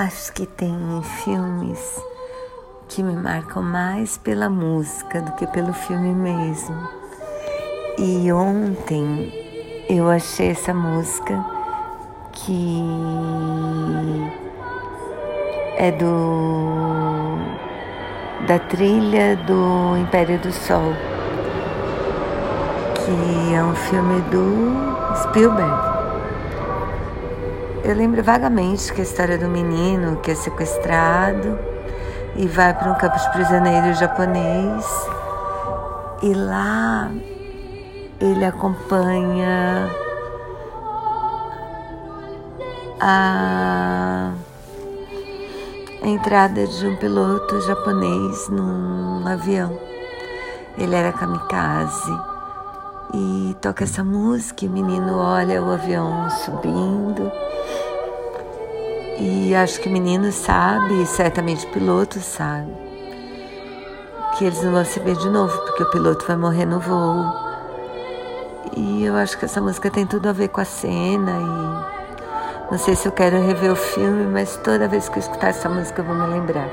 Acho que tem filmes que me marcam mais pela música do que pelo filme mesmo. E ontem eu achei essa música que é do da trilha do Império do Sol, que é um filme do Spielberg. Eu lembro vagamente que a história do menino que é sequestrado e vai para um campo de prisioneiros japonês e lá ele acompanha a entrada de um piloto japonês num avião. Ele era kamikaze e toca essa música e o menino olha o avião subindo. E acho que o menino sabe, e certamente o piloto sabe, que eles não vão se ver de novo, porque o piloto vai morrer no voo. E eu acho que essa música tem tudo a ver com a cena e não sei se eu quero rever o filme, mas toda vez que eu escutar essa música eu vou me lembrar.